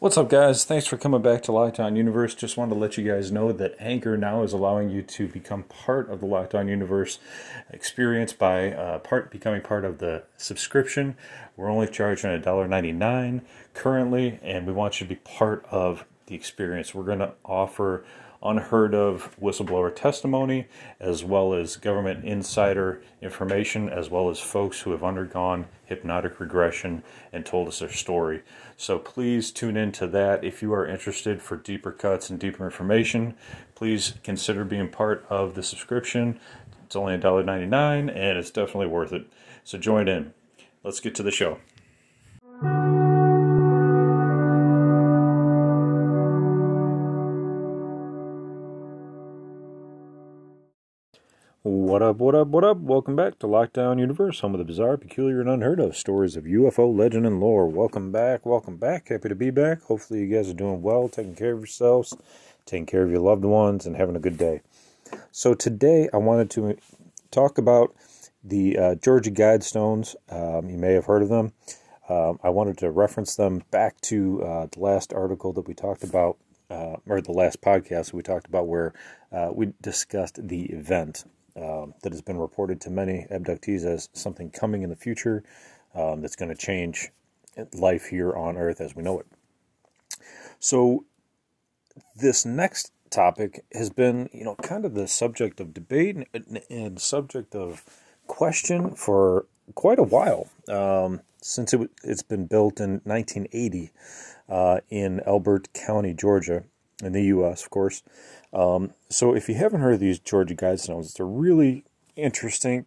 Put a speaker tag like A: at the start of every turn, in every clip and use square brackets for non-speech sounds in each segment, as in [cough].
A: What's up, guys? Thanks for coming back to Lockdown Universe. Just wanted to let you guys know that Anchor now is allowing you to become part of the Lockdown Universe experience by uh, part becoming part of the subscription. We're only charging $1.99 currently, and we want you to be part of the experience. We're going to offer unheard of whistleblower testimony, as well as government insider information, as well as folks who have undergone hypnotic regression and told us their story. So please tune into that if you are interested for deeper cuts and deeper information. Please consider being part of the subscription. It's only $1.99 and it's definitely worth it. So join in. Let's get to the show. What up, what up, what up? Welcome back to Lockdown Universe, home of the bizarre, peculiar, and unheard of stories of UFO legend and lore. Welcome back, welcome back. Happy to be back. Hopefully, you guys are doing well, taking care of yourselves, taking care of your loved ones, and having a good day. So, today I wanted to talk about the uh, Georgia Guidestones. Um, you may have heard of them. Um, I wanted to reference them back to uh, the last article that we talked about, uh, or the last podcast we talked about, where uh, we discussed the event um, that has been reported to many abductees as something coming in the future um, that's going to change life here on Earth as we know it. So, this next topic has been, you know, kind of the subject of debate and, and subject of question for quite a while um, since it, has been built in 1980 uh, in Elbert County, Georgia, in the U.S., of course. Um, so if you haven't heard of these Georgia Guidestones, they're really interesting,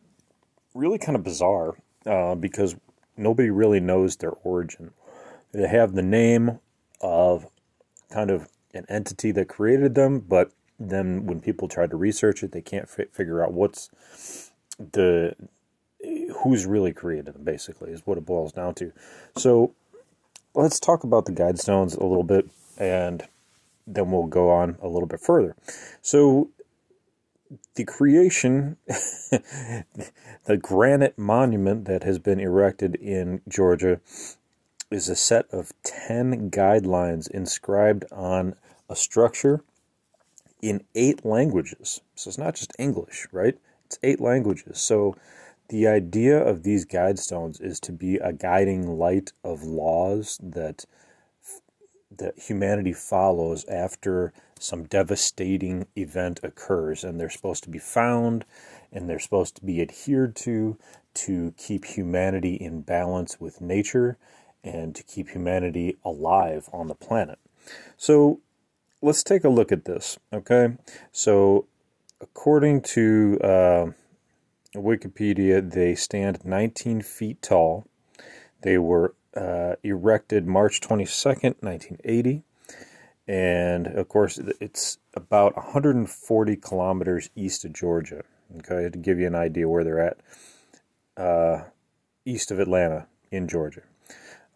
A: really kind of bizarre uh, because nobody really knows their origin. They have the name of kind of an entity that created them, but then when people try to research it, they can't f- figure out what's the who's really created them. Basically, is what it boils down to. So let's talk about the Guidestones a little bit and then we'll go on a little bit further. So, the creation, [laughs] the granite monument that has been erected in Georgia, is a set of 10 guidelines inscribed on a structure in eight languages. So, it's not just English, right? It's eight languages. So, the idea of these guidestones is to be a guiding light of laws that that humanity follows after some devastating event occurs, and they're supposed to be found and they're supposed to be adhered to to keep humanity in balance with nature and to keep humanity alive on the planet. So let's take a look at this, okay? So, according to uh, Wikipedia, they stand 19 feet tall. They were uh, erected March 22nd, 1980. And of course, it's about 140 kilometers east of Georgia. Okay, to give you an idea where they're at, uh, east of Atlanta in Georgia.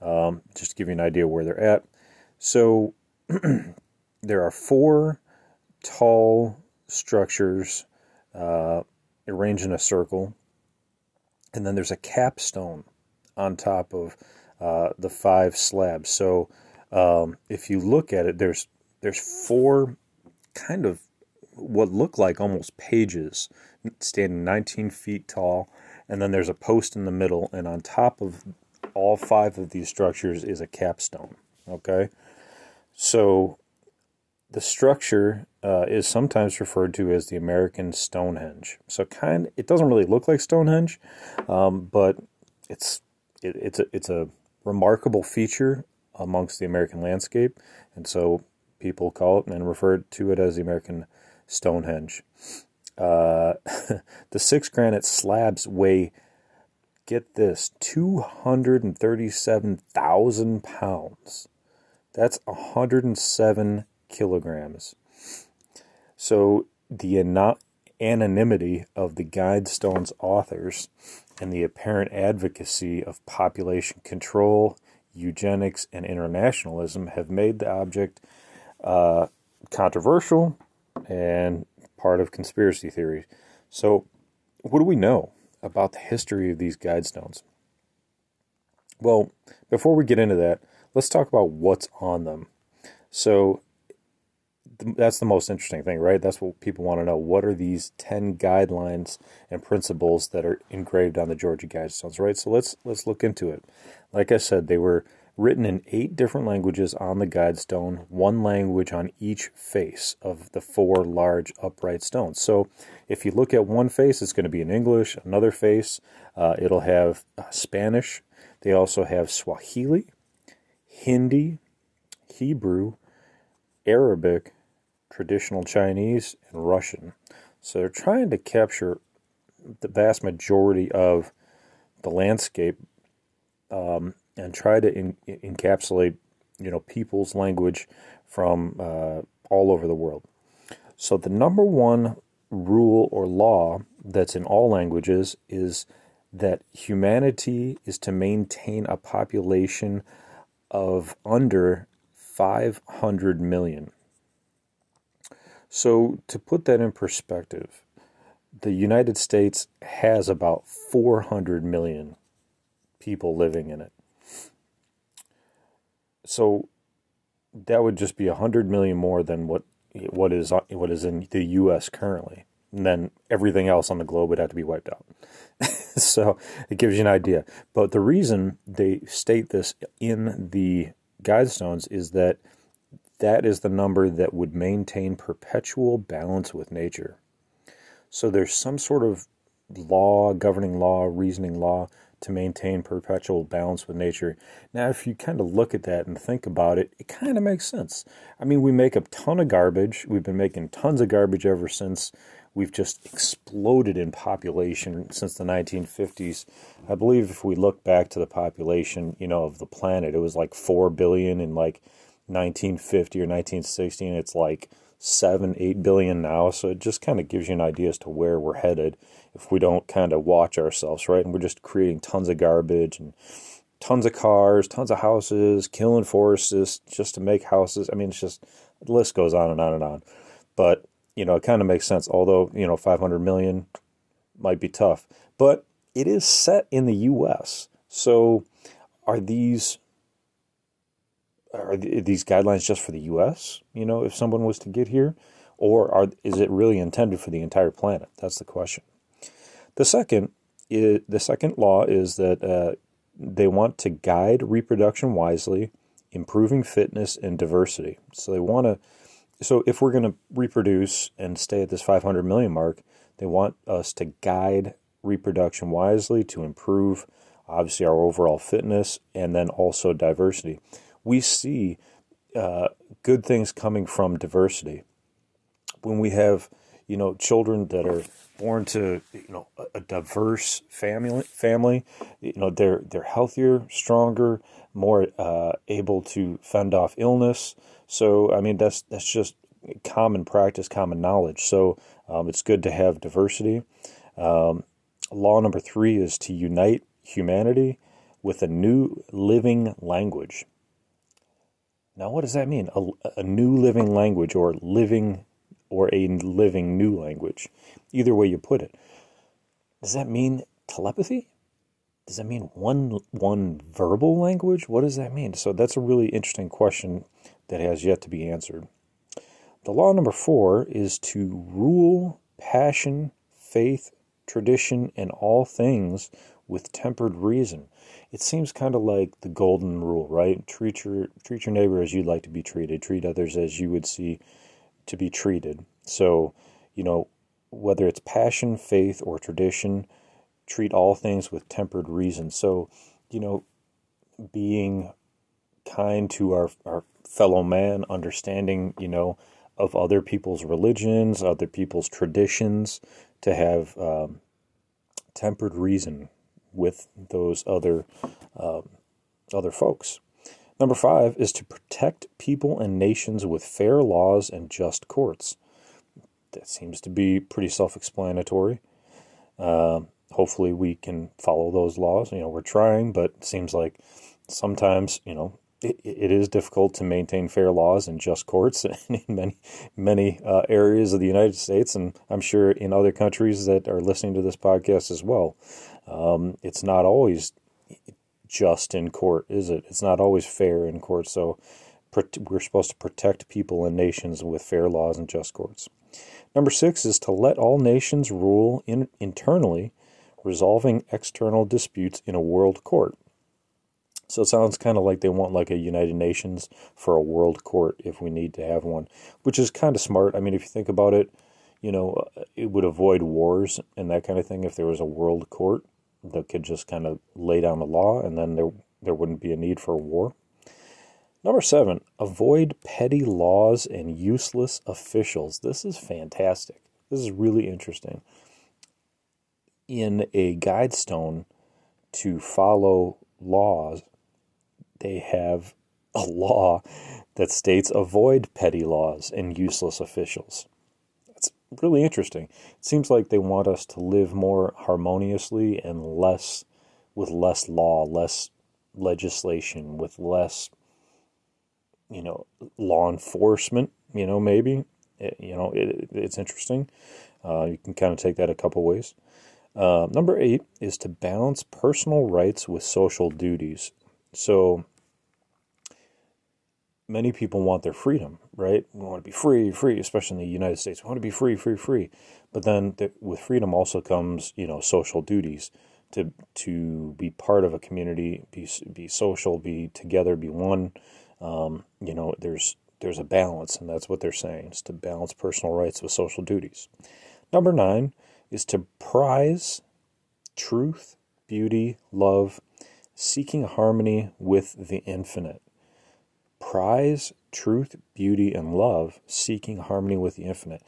A: Um, just to give you an idea where they're at. So [clears throat] there are four tall structures uh, arranged in a circle, and then there's a capstone on top of uh, the five slabs. So um, if you look at it, there's there's four kind of what look like almost pages standing 19 feet tall, and then there's a post in the middle, and on top of all five of these structures is a capstone. Okay, so the structure uh, is sometimes referred to as the American Stonehenge. So kind, it doesn't really look like Stonehenge, um, but it's it, it's a it's a remarkable feature amongst the American landscape, and so people call it and refer to it as the American Stonehenge. Uh, [laughs] the six granite slabs weigh, get this, 237,000 pounds. That's 107 kilograms. So the anonymity of the Guidestone's authors and the apparent advocacy of population control, eugenics, and internationalism have made the object uh, controversial and part of conspiracy theories. So, what do we know about the history of these guidestones? Well, before we get into that, let's talk about what's on them. So that's the most interesting thing, right? That's what people want to know. What are these 10 guidelines and principles that are engraved on the Georgia Guidestones, right? So let's let's look into it. Like I said, they were written in eight different languages on the guidestone, one language on each face of the four large upright stones. So if you look at one face, it's going to be in English, another face, uh, it'll have uh, Spanish. They also have Swahili, Hindi, Hebrew, Arabic, traditional Chinese, and Russian. So they're trying to capture the vast majority of the landscape um, and try to in, encapsulate, you know, people's language from uh, all over the world. So the number one rule or law that's in all languages is that humanity is to maintain a population of under 500 million. So, to put that in perspective, the United States has about 400 million people living in it. So that would just be 100 million more than what what is what is in the US currently. And then everything else on the globe would have to be wiped out. [laughs] so it gives you an idea. But the reason they state this in the guidestones is that that is the number that would maintain perpetual balance with nature. So there's some sort of law, governing law, reasoning law to maintain perpetual balance with nature. Now, if you kind of look at that and think about it, it kind of makes sense. I mean, we make a ton of garbage. We've been making tons of garbage ever since we've just exploded in population since the 1950s. I believe if we look back to the population, you know, of the planet, it was like 4 billion in like 1950 or 1960 and it's like 7 8 billion now, so it just kind of gives you an idea as to where we're headed if we don't kind of watch ourselves, right? And we're just creating tons of garbage and tons of cars, tons of houses, killing forests just to make houses. I mean, it's just the list goes on and on and on. But you know, it kind of makes sense. Although you know, 500 million might be tough, but it is set in the U.S. So, are these are these guidelines just for the U.S.? You know, if someone was to get here, or are is it really intended for the entire planet? That's the question. The second is, the second law is that uh, they want to guide reproduction wisely, improving fitness and diversity. So they want to. So if we're going to reproduce and stay at this 500 million mark, they want us to guide reproduction wisely to improve, obviously, our overall fitness and then also diversity. We see uh, good things coming from diversity. When we have, you know, children that are born to you know a, diverse family family you know they're they're healthier stronger more uh, able to fend off illness. So i mean that's that's just common practice common knowledge. So um, it's good to have diversity. Um, law number three is to unite humanity with a new living language now what does that mean a, a new living language or living or a living new language. Either way you put it. Does that mean telepathy? Does that mean one one verbal language? What does that mean? So that's a really interesting question that has yet to be answered. The law number four is to rule passion, faith, tradition, and all things with tempered reason. It seems kind of like the golden rule, right? Treat your treat your neighbor as you'd like to be treated. Treat others as you would see to be treated. So, you know, whether it's passion, faith, or tradition, treat all things with tempered reason. So, you know, being kind to our, our fellow man, understanding, you know, of other people's religions, other people's traditions, to have um, tempered reason with those other um, other folks. Number five is to protect people and nations with fair laws and just courts. That seems to be pretty self explanatory. Uh, hopefully, we can follow those laws. You know, we're trying, but it seems like sometimes, you know, it, it is difficult to maintain fair laws and just courts [laughs] in many many uh, areas of the United States, and I'm sure in other countries that are listening to this podcast as well. Um, it's not always just in court, is it? It's not always fair in court. So we're supposed to protect people and nations with fair laws and just courts. Number six is to let all nations rule in, internally, resolving external disputes in a world court. So it sounds kind of like they want like a United Nations for a world court if we need to have one, which is kind of smart. I mean, if you think about it, you know, it would avoid wars and that kind of thing if there was a world court that could just kind of lay down the law and then there there wouldn't be a need for war. Number seven, avoid petty laws and useless officials. This is fantastic. This is really interesting. In a guide stone to follow laws, they have a [laughs] law that states avoid petty laws and useless officials. Really interesting. It seems like they want us to live more harmoniously and less with less law, less legislation, with less you know, law enforcement, you know, maybe. It, you know, it, it's interesting. Uh, you can kind of take that a couple ways. Uh, number eight is to balance personal rights with social duties. So many people want their freedom, right? We want to be free, free, especially in the United States. We want to be free, free, free. But then the, with freedom also comes, you know, social duties to to be part of a community, be be social, be together, be one. Um, you know, there's there's a balance, and that's what they're saying: is to balance personal rights with social duties. Number nine is to prize truth, beauty, love, seeking harmony with the infinite. Prize truth, beauty, and love, seeking harmony with the infinite.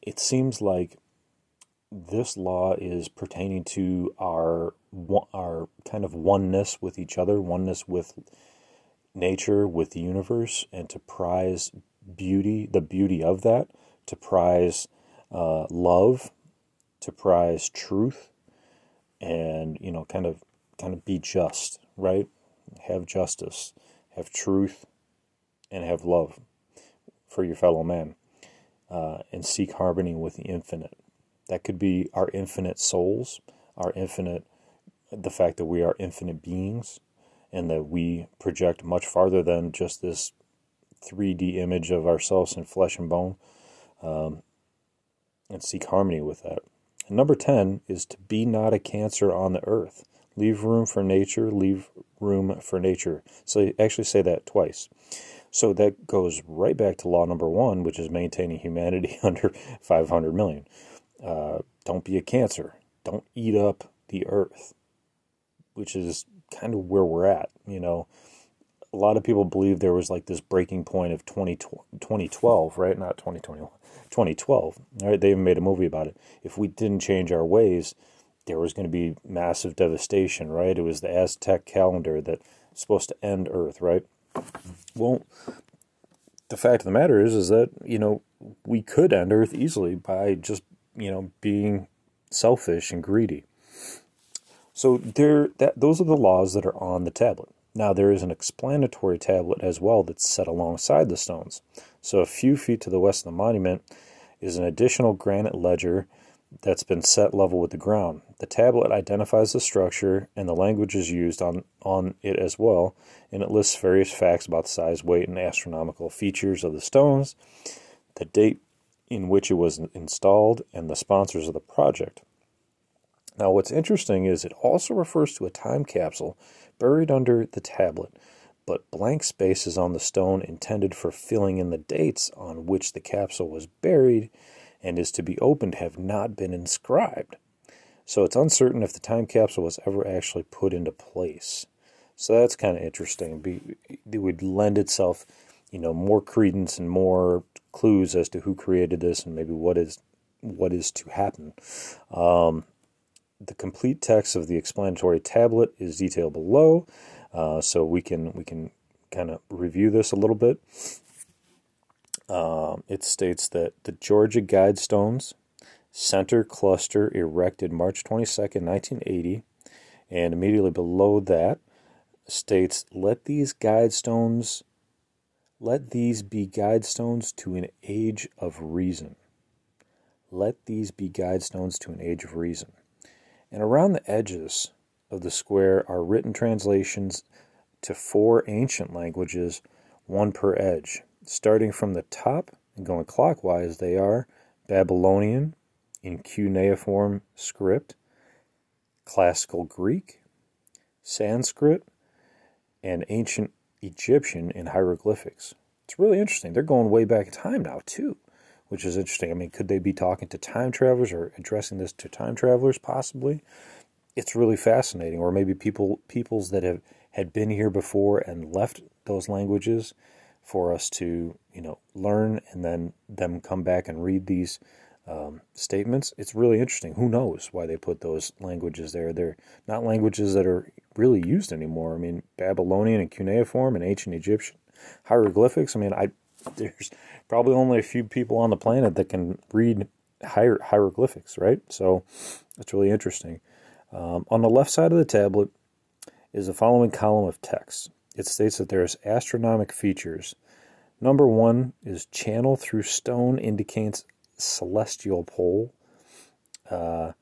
A: It seems like this law is pertaining to our our kind of oneness with each other, oneness with nature, with the universe, and to prize beauty, the beauty of that, to prize uh, love, to prize truth, and you know, kind of, kind of be just, right? Have justice, have truth, and have love for your fellow man, uh, and seek harmony with the infinite. That could be our infinite souls, our infinite, the fact that we are infinite beings and that we project much farther than just this 3D image of ourselves in flesh and bone, um, and seek harmony with that. And number 10 is to be not a cancer on the earth. Leave room for nature, leave room for nature. So actually say that twice. So that goes right back to law number one, which is maintaining humanity [laughs] under 500 million. Uh, don't be a cancer. Don't eat up the earth, which is kind of where we're at. You know, a lot of people believe there was like this breaking point of 20, 2012, right? Not 2021, 2012. Right? They even made a movie about it. If we didn't change our ways, there was going to be massive devastation, right? It was the Aztec calendar that supposed to end Earth, right? Well, the fact of the matter is, is that you know we could end Earth easily by just you know being selfish and greedy. So there, that those are the laws that are on the tablet. Now there is an explanatory tablet as well that's set alongside the stones. So a few feet to the west of the monument is an additional granite ledger that's been set level with the ground. The tablet identifies the structure and the language is used on, on it as well, and it lists various facts about the size, weight, and astronomical features of the stones, the date in which it was installed, and the sponsors of the project. Now, what's interesting is it also refers to a time capsule buried under the tablet, but blank spaces on the stone intended for filling in the dates on which the capsule was buried and is to be opened have not been inscribed. So it's uncertain if the time capsule was ever actually put into place. So that's kind of interesting. It would lend itself, you know, more credence and more clues as to who created this and maybe what is what is to happen. Um, the complete text of the explanatory tablet is detailed below, uh, so we can we can kind of review this a little bit. Um, it states that the Georgia Guidestones Center Cluster erected March 22nd, 1980, and immediately below that states, "Let these guidestones, let these be guidestones to an age of reason." Let these be guidestones to an age of reason. And around the edges of the square are written translations to four ancient languages, one per edge. Starting from the top and going clockwise, they are Babylonian in cuneiform script, Classical Greek, Sanskrit, and ancient Egyptian in hieroglyphics. It's really interesting. They're going way back in time now, too, which is interesting. I mean, could they be talking to time travelers or addressing this to time travelers, possibly? It's really fascinating. Or maybe people peoples that have had been here before and left those languages for us to, you know, learn and then them come back and read these um, statements. It's really interesting. Who knows why they put those languages there? They're not languages that are really used anymore. I mean, Babylonian and cuneiform and ancient Egyptian hieroglyphics. I mean, I [laughs] there's probably only a few people on the planet that can read hier- hieroglyphics, right? So it's really interesting. Um, on the left side of the tablet is the following column of text. It states that there's astronomic features. Number one is channel through stone indicates celestial pole. Uh,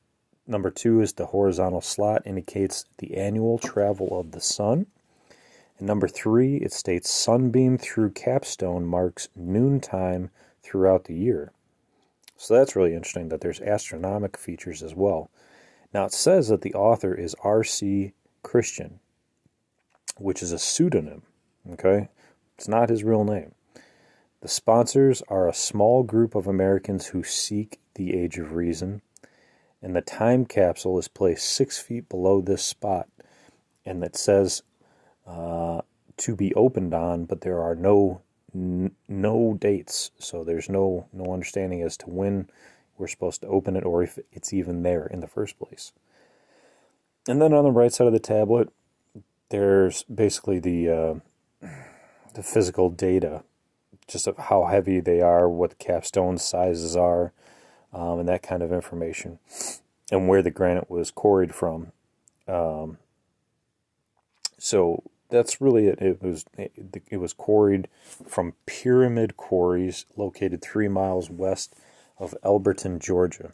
A: number two is the horizontal slot indicates the annual travel of the sun. And number three, it states sunbeam through capstone marks noontime throughout the year. So that's really interesting that there's astronomic features as well. Now it says that the author is R.C. Christian, which is a pseudonym. Okay, it's not his real name. The sponsors are a small group of Americans who seek the age of reason, and the time capsule is placed six feet below this spot, and it says uh, to be opened on, but there are no n- no dates, so there's no no understanding as to when we're supposed to open it or if it's even there in the first place. And then on the right side of the tablet, there's basically the uh, the physical data just of how heavy they are, what the capstone sizes are, um, and that kind of information, and where the granite was quarried from. Um, so that's really it. It was it was quarried from pyramid quarries located three miles west of Elberton, Georgia.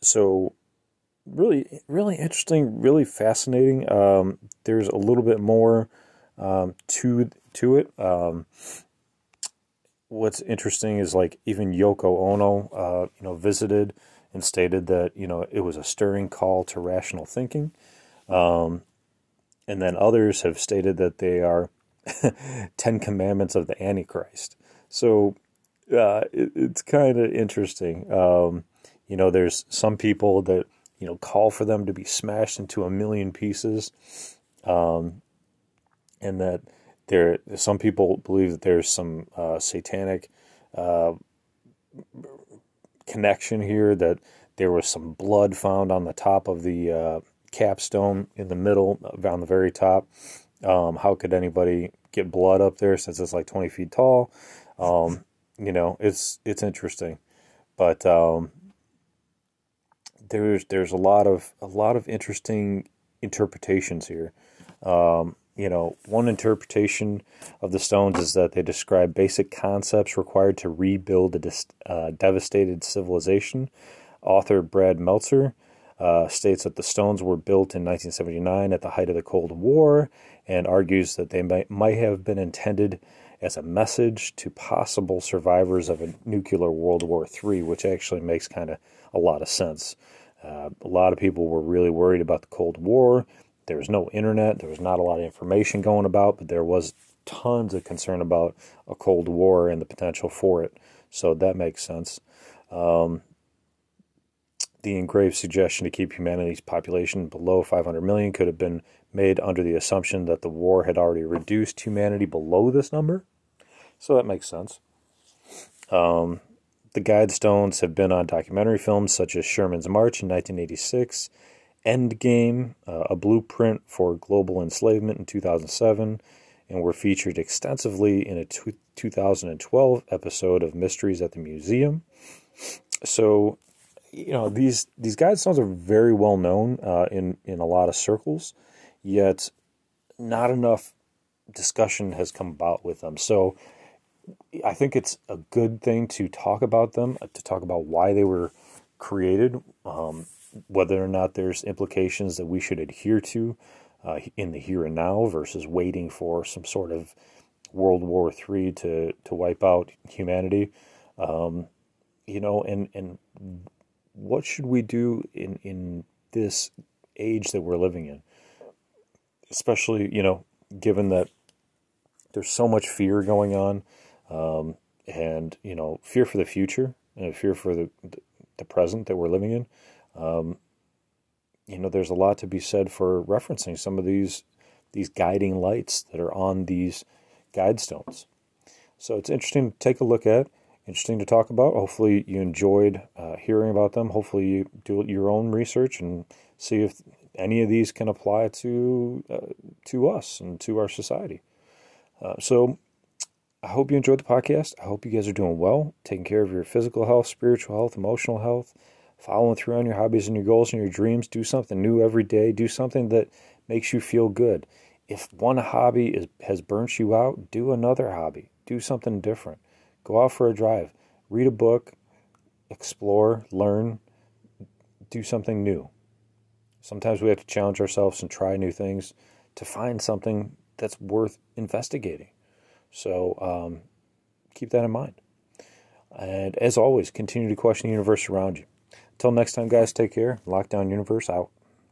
A: So really, really interesting, really fascinating. Um, there's a little bit more um, to to it. Um, what's interesting is like even Yoko Ono, uh, you know, visited and stated that you know it was a stirring call to rational thinking, um, and then others have stated that they are [laughs] Ten Commandments of the Antichrist. So uh, it, it's kind of interesting. Um, you know, there's some people that you know call for them to be smashed into a million pieces, um, and that there some people believe that there's some uh, satanic uh, connection here that there was some blood found on the top of the uh, capstone in the middle on the very top. Um, how could anybody get blood up there since it's like 20 feet tall? Um, you know it's it's interesting. But um, there's there's a lot of a lot of interesting interpretations here. Um, you know, one interpretation of the stones is that they describe basic concepts required to rebuild a dis- uh, devastated civilization. Author Brad Meltzer uh, states that the stones were built in 1979 at the height of the Cold War and argues that they might, might have been intended as a message to possible survivors of a nuclear World War III, which actually makes kind of a lot of sense. Uh, a lot of people were really worried about the Cold War there was no internet. There was not a lot of information going about, but there was tons of concern about a Cold War and the potential for it. So that makes sense. Um, the engraved suggestion to keep humanity's population below 500 million could have been made under the assumption that the war had already reduced humanity below this number. So that makes sense. Um, the guidestones have been on documentary films such as Sherman's March in 1986 Endgame, uh, a blueprint for global enslavement in 2007, and were featured extensively in a 2012 episode of Mysteries at the Museum. So, you know, these these guidestones are very well known uh, in in a lot of circles, yet not enough discussion has come about with them. So, I think it's a good thing to talk about them, to talk about why they were created. Um, whether or not there's implications that we should adhere to uh, in the here and now versus waiting for some sort of World War III to to wipe out humanity. Um, you know, and and what should we do in in this age that we're living in? Especially, you know, given that there's so much fear going on, um, and you know, fear for the future and fear for the the present that we're living in. Um, you know, there's a lot to be said for referencing some of these these guiding lights that are on these guide stones. So it's interesting to take a look at, interesting to talk about. Hopefully, you enjoyed uh, hearing about them. Hopefully, you do your own research and see if any of these can apply to uh, to us and to our society. Uh, so, I hope you enjoyed the podcast. I hope you guys are doing well, taking care of your physical health, spiritual health, emotional health, following through on your hobbies and your goals and your dreams. Do something new every day. Do something that makes you feel good if one hobby is, has burnt you out, do another hobby. Do something different. Go out for a drive. Read a book. Explore. Learn. Do something new. Sometimes we have to challenge ourselves and try new things to find something that's worth investigating. So um, keep that in mind. And as always, continue to question the universe around you. Until next time, guys, take care. Lockdown Universe out.